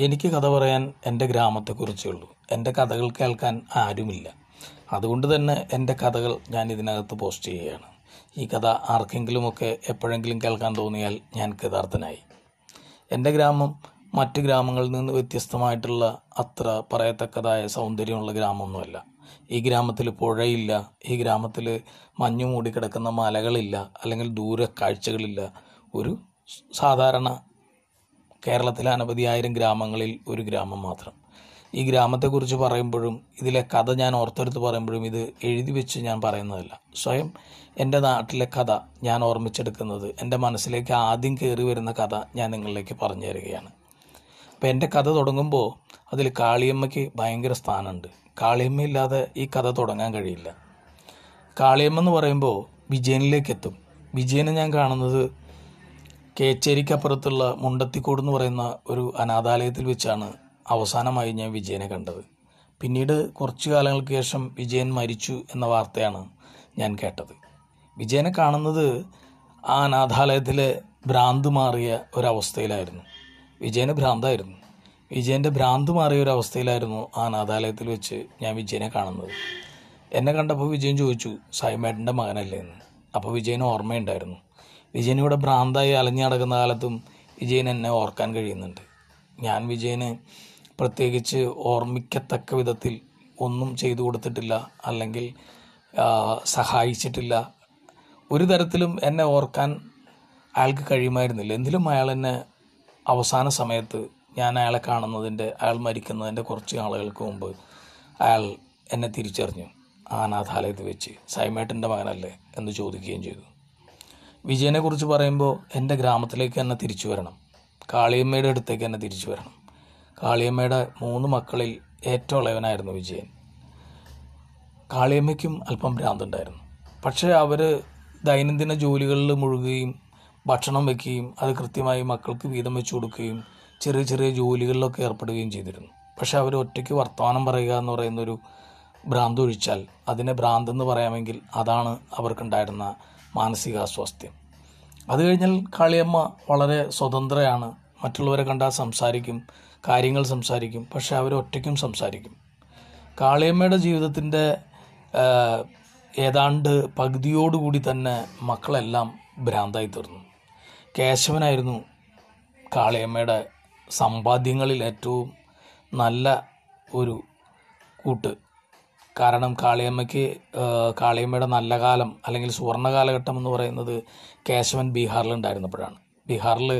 എനിക്ക് കഥ പറയാൻ എന്റെ ഗ്രാമത്തെക്കുറിച്ചേ ഉള്ളൂ എന്റെ കഥകൾ കേൾക്കാൻ ആരുമില്ല. അതുകൊണ്ട് തന്നെ എന്റെ കഥകൾ ഞാൻ ഇതിനകത്ത് പോസ്റ്റ് ചെയ്യുകയാണ്. ഈ കഥ ആർക്കെങ്കിലുമൊക്കെ എപ്പോഴെങ്കിലും കേൾക്കാൻ തോന്നിയാൽ ഞാൻ കൃതാർത്ഥനായി. എന്റെ ഗ്രാമം മറ്റ് ഗ്രാമങ്ങളിൽ നിന്ന് വ്യത്യസ്തമായിട്ടുള്ള അത്ര പറയത്തക്കതായ സൗന്ദര്യമുള്ള ഗ്രാമമൊന്നുമല്ല. ഈ ഗ്രാമത്തിൽ പുഴയില്ല ഈ ഗ്രാമത്തിൽ മഞ്ഞു മൂടി കിടക്കുന്ന മലകളില്ല അല്ലെങ്കിൽ ദൂര കാഴ്ചകളില്ല ഒരു സാധാരണ കേരളത്തിലെ അനവധി ആയിരം ഗ്രാമങ്ങളിൽ ഒരു ഗ്രാമം മാത്രം. ഈ ഗ്രാമത്തെക്കുറിച്ച് പറയുമ്പോഴും ഇതിലെ കഥ ഞാൻ ഓർത്തെടുത്ത് പറയുമ്പോഴും ഇത് എഴുതി വെച്ച് ഞാൻ പറയുന്നതല്ല. സ്വയം എന്റെ നാട്ടിലെ കഥ ഞാൻ ഓർമ്മിച്ചെടുക്കുന്നത് എന്റെ മനസ്സിലേക്ക് ആദ്യം കയറി വരുന്ന കഥ ഞാൻ നിങ്ങളിലേക്ക് പറഞ്ഞു തരികയാണ്. അപ്പോൾ എന്റെ കഥ തുടങ്ങുമ്പോൾ അതിൽ കാളിയമ്മയ്ക്ക് ഭയങ്കര സ്ഥാനമുണ്ട്. കാളിയമ്മ ഇല്ലാതെ ഈ കഥ തുടങ്ങാൻ കഴിയില്ല. കാളിയമ്മ എന്ന് പറയുമ്പോൾ വിജയനിലേക്ക് എത്തും. വിജയനെ ഞാൻ കാണുന്നത് കേച്ചേരിക്കപ്പുറത്തുള്ള മുണ്ടത്തിക്കോട് എന്ന് പറയുന്ന ഒരു അനാഥാലയത്തിൽ വെച്ചാണ് അവസാനമായി ഞാൻ വിജയനെ കണ്ടത്. പിന്നീട് കുറച്ചു കാലങ്ങൾക്ക് ശേഷം വിജയൻ മരിച്ചു എന്ന വാർത്തയാണ് ഞാൻ കേട്ടത്. വിജയനെ കാണുന്നത് ആ അനാഥാലയത്തിലെ ഭ്രാന്ത് മാറിയ ഒരവസ്ഥയിലായിരുന്നു. വിജയന് ഭ്രാന്തായിരുന്നു. വിജയന്റെ ഭ്രാന്ത് മാറിയ ഒരു അവസ്ഥയിലായിരുന്നു ആ അനാഥാലയത്തിൽ വെച്ച് ഞാൻ വിജയനെ കാണുന്നത്. എന്നെ കണ്ടപ്പോൾ വിജയൻ ചോദിച്ചു സൈമേട്ടന്റെ മകനല്ലേ? എന്ന്. അപ്പോൾ വിജയന് ഓർമ്മയുണ്ടായിരുന്നു. വിജയൻ ഇവിടെ ഭ്രാന്തായി അലഞ്ഞു നടക്കുന്ന കാലത്തും വിജയൻ എന്നെ ഓർക്കാൻ കഴിയുന്നുണ്ട്. ഞാൻ വിജയന് പ്രത്യേകിച്ച് ഓർമ്മിക്കത്തക്ക വിധത്തിൽ ഒന്നും ചെയ്തു കൊടുത്തിട്ടില്ല അല്ലെങ്കിൽ സഹായിച്ചിട്ടില്ല. ഒരു തരത്തിലും എന്നെ ഓർക്കാൻ അയാൾക്ക് കഴിയുമായിരുന്നില്ല. എന്തിലും അയാൾ എന്നെ അവസാന സമയത്ത് ഞാൻ അയാളെ കാണുന്നതിന്റെ അയാൾ മരിക്കുന്നതിന്റെ കുറച്ച് ആളുകൾക്ക് മുമ്പ് അയാൾ എന്നെ തിരിച്ചറിഞ്ഞു. ആനാഥാലയത്ത് വെച്ച് സൈമേട്ടന്റെ മകനല്ലേ എന്ന് ചോദിക്കുകയും ചെയ്തു. വിജയനെ കുറിച്ച് പറയുമ്പോൾ എന്റെ ഗ്രാമത്തിലേക്ക് തന്നെ തിരിച്ചു വരണം. കാളിയമ്മയുടെ അടുത്തേക്ക് തന്നെ തിരിച്ചു വരണം. കാളിയമ്മയുടെ മൂന്ന് മക്കളിൽ ഏറ്റവും ഇളയവനായിരുന്നു വിജയൻ. കാളിയമ്മയ്ക്കും അല്പം ഭ്രാന്തുണ്ടായിരുന്നു. പക്ഷേ അവർ ദൈനംദിന ജോലികളിൽ മുഴുകുകയും ഭക്ഷണം വയ്ക്കുകയും അത് കൃത്യമായി മക്കൾക്ക് വീതം വെച്ചു കൊടുക്കുകയും ചെറിയ ചെറിയ ജോലികളിലൊക്കെ ഏർപ്പെടുകയും ചെയ്തിരുന്നു. പക്ഷേ അവർ ഒറ്റയ്ക്ക് വർത്തമാനം പറയുക എന്ന് പറയുന്നൊരു ഭ്രാന്ത് ഒഴിച്ചാൽ അതിനെ ഭ്രാന്ത് എന്ന് പറയാമെങ്കിൽ അതാണ് അവർക്കുണ്ടായിരുന്ന മാനസികാസ്വാസ്ഥ്യം. അത് കഴിഞ്ഞാൽ കാളിയമ്മ വളരെ സ്വതന്ത്രയാണ്. മറ്റുള്ളവരെ കണ്ടാൽ സംസാരിക്കും കാര്യങ്ങൾ സംസാരിക്കും പക്ഷെ അവർ ഒറ്റയ്ക്കും സംസാരിക്കും. കാളിയമ്മയുടെ ജീവിതത്തിന്റെ ഏതാണ്ട് പകുതിയോടുകൂടി തന്നെ മക്കളെല്ലാം ഭ്രാന്തായി തീർന്നു. കേശവനായിരുന്നു കാളിയമ്മയുടെ സമ്പാദ്യങ്ങളിൽ ഏറ്റവും നല്ല ഒരു കൂട്ട്. കാരണം കാളിയമ്മയ്ക്ക് കാളിയമ്മയുടെ നല്ല കാലം അല്ലെങ്കിൽ സുവർണ കാലഘട്ടം എന്ന് പറയുന്നത് കേശവൻ ബീഹാറിലുണ്ടായിരുന്നപ്പോഴാണ് ബീഹാറിൽ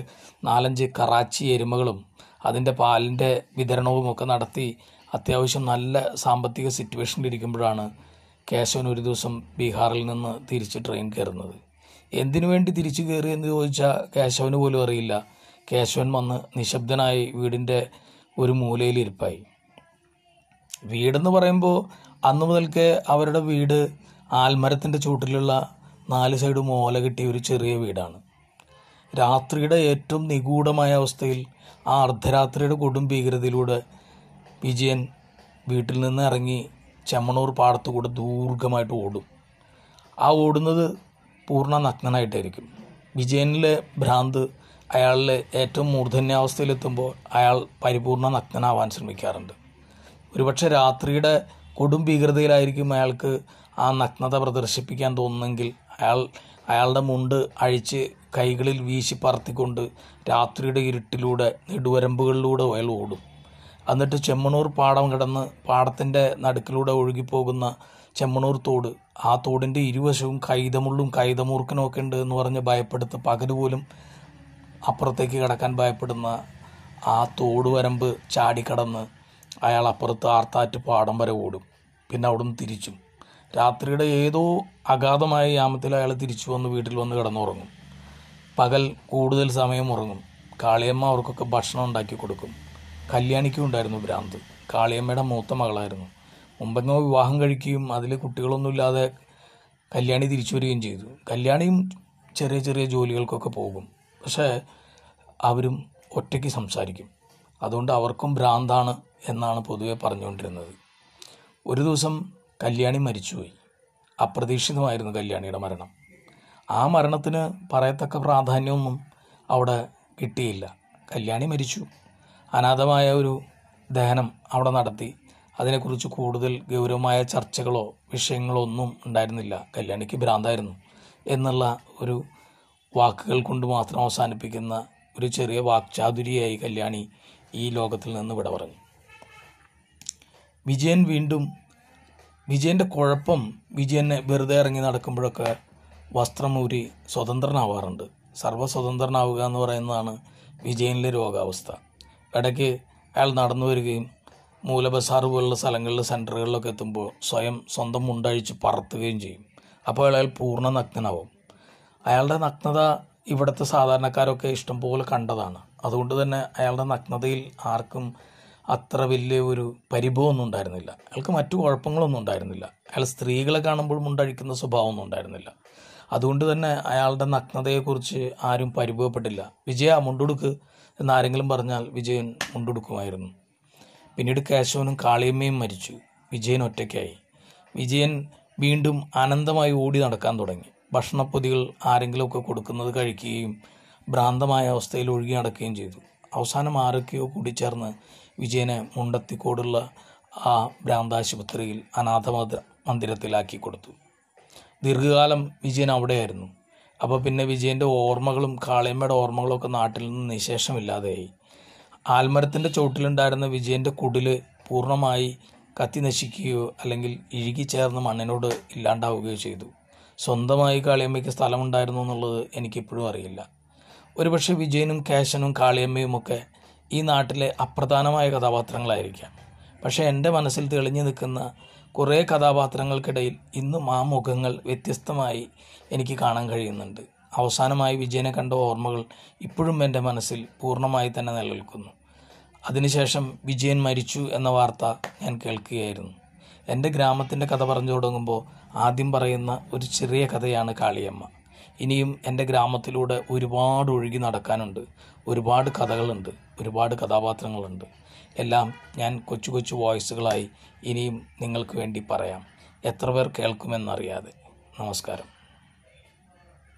നാലഞ്ച് കറാച്ചി എരുമകളും അതിന്റെ പാലിന്റെ വിതരണവും ഒക്കെ നടത്തി അത്യാവശ്യം നല്ല സാമ്പത്തിക സിറ്റുവേഷനിൽ സിറ്റുവേഷനിലിരിക്കുമ്പോഴാണ് കേശവൻ ഒരു ദിവസം ബീഹാറിൽ നിന്ന് തിരിച്ച് ട്രെയിൻ കയറുന്നത്. എന്തിനു വേണ്ടി തിരിച്ചു കയറി എന്ന് ചോദിച്ചാൽ കേശവന് പോലും അറിയില്ല. കേശവൻ വന്ന് നിശബ്ദനായി വീടിന്റെ ഒരു മൂലയിൽ ഇരിപ്പായി. വീടെന്ന് പറയുമ്പോൾ അന്ന് മുതൽക്ക് അവരുടെ വീട് ആൽമരത്തിന്റെ ചൂട്ടിലുള്ള നാല് സൈഡും ഓല കിട്ടിയ ഒരു ചെറിയ വീടാണ്. രാത്രിയുടെ ഏറ്റവും നിഗൂഢമായ അവസ്ഥയിൽ ആ അർദ്ധരാത്രിയുടെ കൊടും ഭീകരതയിലൂടെ വിജയൻ വീട്ടിൽ നിന്ന് ഇറങ്ങി ചെമ്മണൂർ പാടത്തുകൂടെ ദീർഘമായിട്ട് ഓടും. ആ ഓടുന്നത് പൂർണ നഗ്നനായിട്ടായിരിക്കും. വിജയനിലെ ഭ്രാന്ത് അയാളിലെ ഏറ്റവും മൂർധന്യാവസ്ഥയിലെത്തുമ്പോൾ അയാൾ പരിപൂർണ നഗ്നനാവാൻ ശ്രമിക്കാറുണ്ട്. ഒരുപക്ഷെ രാത്രിയുടെ കൊടും ഭീകരതയിലായിരിക്കും അയാൾക്ക് ആ നഗ്നത പ്രദർശിപ്പിക്കാൻ തോന്നുന്നെങ്കിൽ അയാൾ അയാളുടെ മുണ്ട് അഴിച്ച് കൈകളിൽ വീശി പറത്തിക്കൊണ്ട് രാത്രിയുടെ ഇരുട്ടിലൂടെ നെടുവരമ്പുകളിലൂടെ അയാൾ ഓടും. എന്നിട്ട് ചെമ്മണൂർ പാടം കിടന്ന് പാടത്തിന്റെ നടുക്കിലൂടെ ഒഴുകിപ്പോകുന്ന ചെമ്മണൂർ തോട് ആ തോടിന്റെ ഇരുവശവും കൈതമുള്ളും കൈതമൂർക്കനും ഒക്കെ ഉണ്ട് എന്ന് പറഞ്ഞ് ഭയപ്പെടുത്ത് പകൽ പോലും അപ്പുറത്തേക്ക് കടക്കാൻ ഭയപ്പെടുന്ന ആ തോട് വരമ്പ് ചാടിക്കടന്ന് അയാൾ അപ്പുറത്ത് ആർത്താറ്റ് പാടം വരെ ഓടും. പിന്നെ അവിടുന്ന് തിരിച്ചും. രാത്രിയുടെ ഏതോ അഗാധമായ യാമത്തിൽ അയാൾ തിരിച്ചു വന്ന് വീട്ടിൽ വന്ന് കിടന്നുറങ്ങും. പകൽ കൂടുതൽ സമയം ഉറങ്ങും. കാളിയമ്മ അവർക്കൊക്കെ ഭക്ഷണം ഉണ്ടാക്കി കൊടുക്കും. കല്യാണിക്കും ഉണ്ടായിരുന്നു ഭ്രാന്ത്. കാളിയമ്മയുടെ മൂത്ത മകളായിരുന്നു. മുമ്പെങ്ങോ വിവാഹം കഴിക്കുകയും അതിൽ കുട്ടികളൊന്നുമില്ലാതെ കല്യാണി തിരിച്ചു വരികയും ചെയ്തു. കല്യാണിയും ചെറിയ ചെറിയ ജോലികൾക്കൊക്കെ പോകും. പക്ഷേ അവരും ഒറ്റയ്ക്ക് സംസാരിക്കും. അതുകൊണ്ട് അവർക്കും ഭ്രാന്താണ് എന്നാണ് പൊതുവെ പറഞ്ഞുകൊണ്ടിരുന്നത്. ഒരു ദിവസം കല്യാണി മരിച്ചുപോയി. അപ്രതീക്ഷിതമായിരുന്നു കല്യാണിയുടെ മരണം. ആ മരണത്തിന് പറയത്തക്ക പ്രാധാന്യമൊന്നും അവിടെ കിട്ടിയില്ല. കല്യാണി മരിച്ചു. അനാഥമായ ഒരു ദഹനം അവിടെ നടത്തി. അതിനെക്കുറിച്ച് കൂടുതൽ ഗൗരവമായ ചർച്ചകളോ വിഷയങ്ങളോ ഒന്നും ഉണ്ടായിരുന്നില്ല. കല്യാണിക്ക് ഭ്രാന്തായിരുന്നു എന്നുള്ള ഒരു വാക്കുകൾ കൊണ്ട് മാത്രം അവസാനിപ്പിക്കുന്ന ഒരു ചെറിയ വാക്ചാതുരിയായി കല്യാണി ഈ ലോകത്തിൽ നിന്ന് വിട പറഞ്ഞു. വിജയൻ വീണ്ടും വിജയന്റെ കുഴപ്പം വിജയനെ വെറുതെ ഇറങ്ങി നടക്കുമ്പോഴൊക്കെ വസ്ത്രമൂരി സ്വതന്ത്രനാവാറുണ്ട്. സർവസ്വതന്ത്രനാവുക എന്ന് പറയുന്നതാണ് വിജയനിലെ രോഗാവസ്ഥ. ഇടയ്ക്ക് അയാൾ നടന്നു വരികയും മൂലബസാർ പോലുള്ള സ്ഥലങ്ങളിൽ സെന്ററുകളിലൊക്കെ എത്തുമ്പോൾ സ്വയം സ്വന്തം മുണ്ടഴിച്ച് പറത്തുകയും ചെയ്യും. അപ്പോൾ അയാൾ പൂർണ നഗ്നനാവും. അയാളുടെ നഗ്നത ഇവിടുത്തെ സാധാരണക്കാരൊക്കെ ഇഷ്ടംപോലെ കണ്ടതാണ്. അതുകൊണ്ട് തന്നെ അയാളുടെ നഗ്നതയിൽ ആർക്കും അത്ര വലിയ ഒരു പരിഭവമൊന്നും ഉണ്ടായിരുന്നില്ല. അയാൾക്ക് മറ്റു കുഴപ്പങ്ങളൊന്നും ഉണ്ടായിരുന്നില്ല. അയാൾ സ്ത്രീകളെ കാണുമ്പോൾ മുണ്ടഴിക്കുന്ന സ്വഭാവമൊന്നും ഉണ്ടായിരുന്നില്ല. അതുകൊണ്ട് തന്നെ അയാളുടെ നഗ്നതയെക്കുറിച്ച് ആരും പരിഭവപ്പെട്ടില്ല. വിജയ മുണ്ടുടുക്ക് എന്നാരെങ്കിലും പറഞ്ഞാൽ വിജയൻ മുണ്ടുടുക്കുമായിരുന്നു. പിന്നീട് കേശവനും കാളിയമ്മയും മരിച്ചു. വിജയൻ ഒറ്റയ്ക്കായി. വിജയൻ വീണ്ടും ആനന്ദമായി ഓടി നടക്കാൻ തുടങ്ങി. ഭക്ഷണപ്പൊതികൾ ആരെങ്കിലുമൊക്കെ കൊടുക്കുന്നത് കഴിക്കുകയും ഭ്രാന്തമായ അവസ്ഥയിൽ ഒഴുകി നടക്കുകയും ചെയ്തു. അവസാനം ആരൊക്കെയോ കൂടിച്ചേർന്ന് വിജയനെ മുണ്ടത്തിക്കോടുള്ള ആ ഭ്രാന്താശുപത്രിയിൽ അനാഥ മന്ദ- മന്ദിരത്തിലാക്കി കൊടുത്തു. ദീർഘകാലം വിജയൻ അവിടെയായിരുന്നു. അപ്പോൾ പിന്നെ വിജയന്റെ ഓർമ്മകളും കാളിയമ്മയുടെ ഓർമ്മകളൊക്കെ നാട്ടിൽ നിന്ന് നിശേഷമില്ലാതെയായി. ആൽമരത്തിന്റെ ചോട്ടിലുണ്ടായിരുന്ന വിജയന്റെ കുടിൽ പൂർണമായി കത്തി നശിക്കുകയോ അല്ലെങ്കിൽ ഇഴുകി ചേർന്ന് മണ്ണിനോട് ഇല്ലാണ്ടാവുകയോ ചെയ്തു. സ്വന്തമായി കാളിയമ്മയ്ക്ക് സ്ഥലമുണ്ടായിരുന്നു എന്നുള്ളത് എനിക്കിപ്പോഴും അറിയില്ല. ഒരുപക്ഷെ വിജയനും കേശനും കാളിയമ്മയും ഒക്കെ ഈ നാട്ടിലെ അപ്രധാനമായ കഥാപാത്രങ്ങളായിരിക്കാം. പക്ഷേ എന്റെ മനസ്സിൽ തെളിഞ്ഞു നിൽക്കുന്ന കുറേ കഥാപാത്രങ്ങൾക്കിടയിൽ ഇന്നും ആ മുഖങ്ങൾ വ്യത്യസ്തമായി എനിക്ക് കാണാൻ കഴിയുന്നുണ്ട്. അവസാനമായി വിജയനെ കണ്ട ഓർമ്മകൾ ഇപ്പോഴും എന്റെ മനസ്സിൽ പൂർണമായി തന്നെ നിലനിൽക്കുന്നു. അതിനുശേഷം വിജയൻ മരിച്ചു എന്ന വാർത്ത ഞാൻ കേൾക്കുകയായിരുന്നു. എന്റെ ഗ്രാമത്തിന്റെ കഥ പറഞ്ഞു തുടങ്ങുമ്പോൾ ആദ്യം പറയുന്ന ഒരു ചെറിയ കഥയാണ് കാളിയമ്മ. ഇനിയും എന്റെ ഗ്രാമത്തിലൂടെ ഒരുപാട് ഒഴുകി നടക്കാനുണ്ട്. ഒരുപാട് കഥകളുണ്ട്. ഒരുപാട് കഥാപാത്രങ്ങളുണ്ട്. എല്ലാം ഞാൻ കൊച്ചു കൊച്ചു വോയിസുകളായി ഇനിയും നിങ്ങൾക്ക് വേണ്ടി പറയാം. എത്ര പേർ കേൾക്കുമെന്നറിയാതെ. നമസ്കാരം.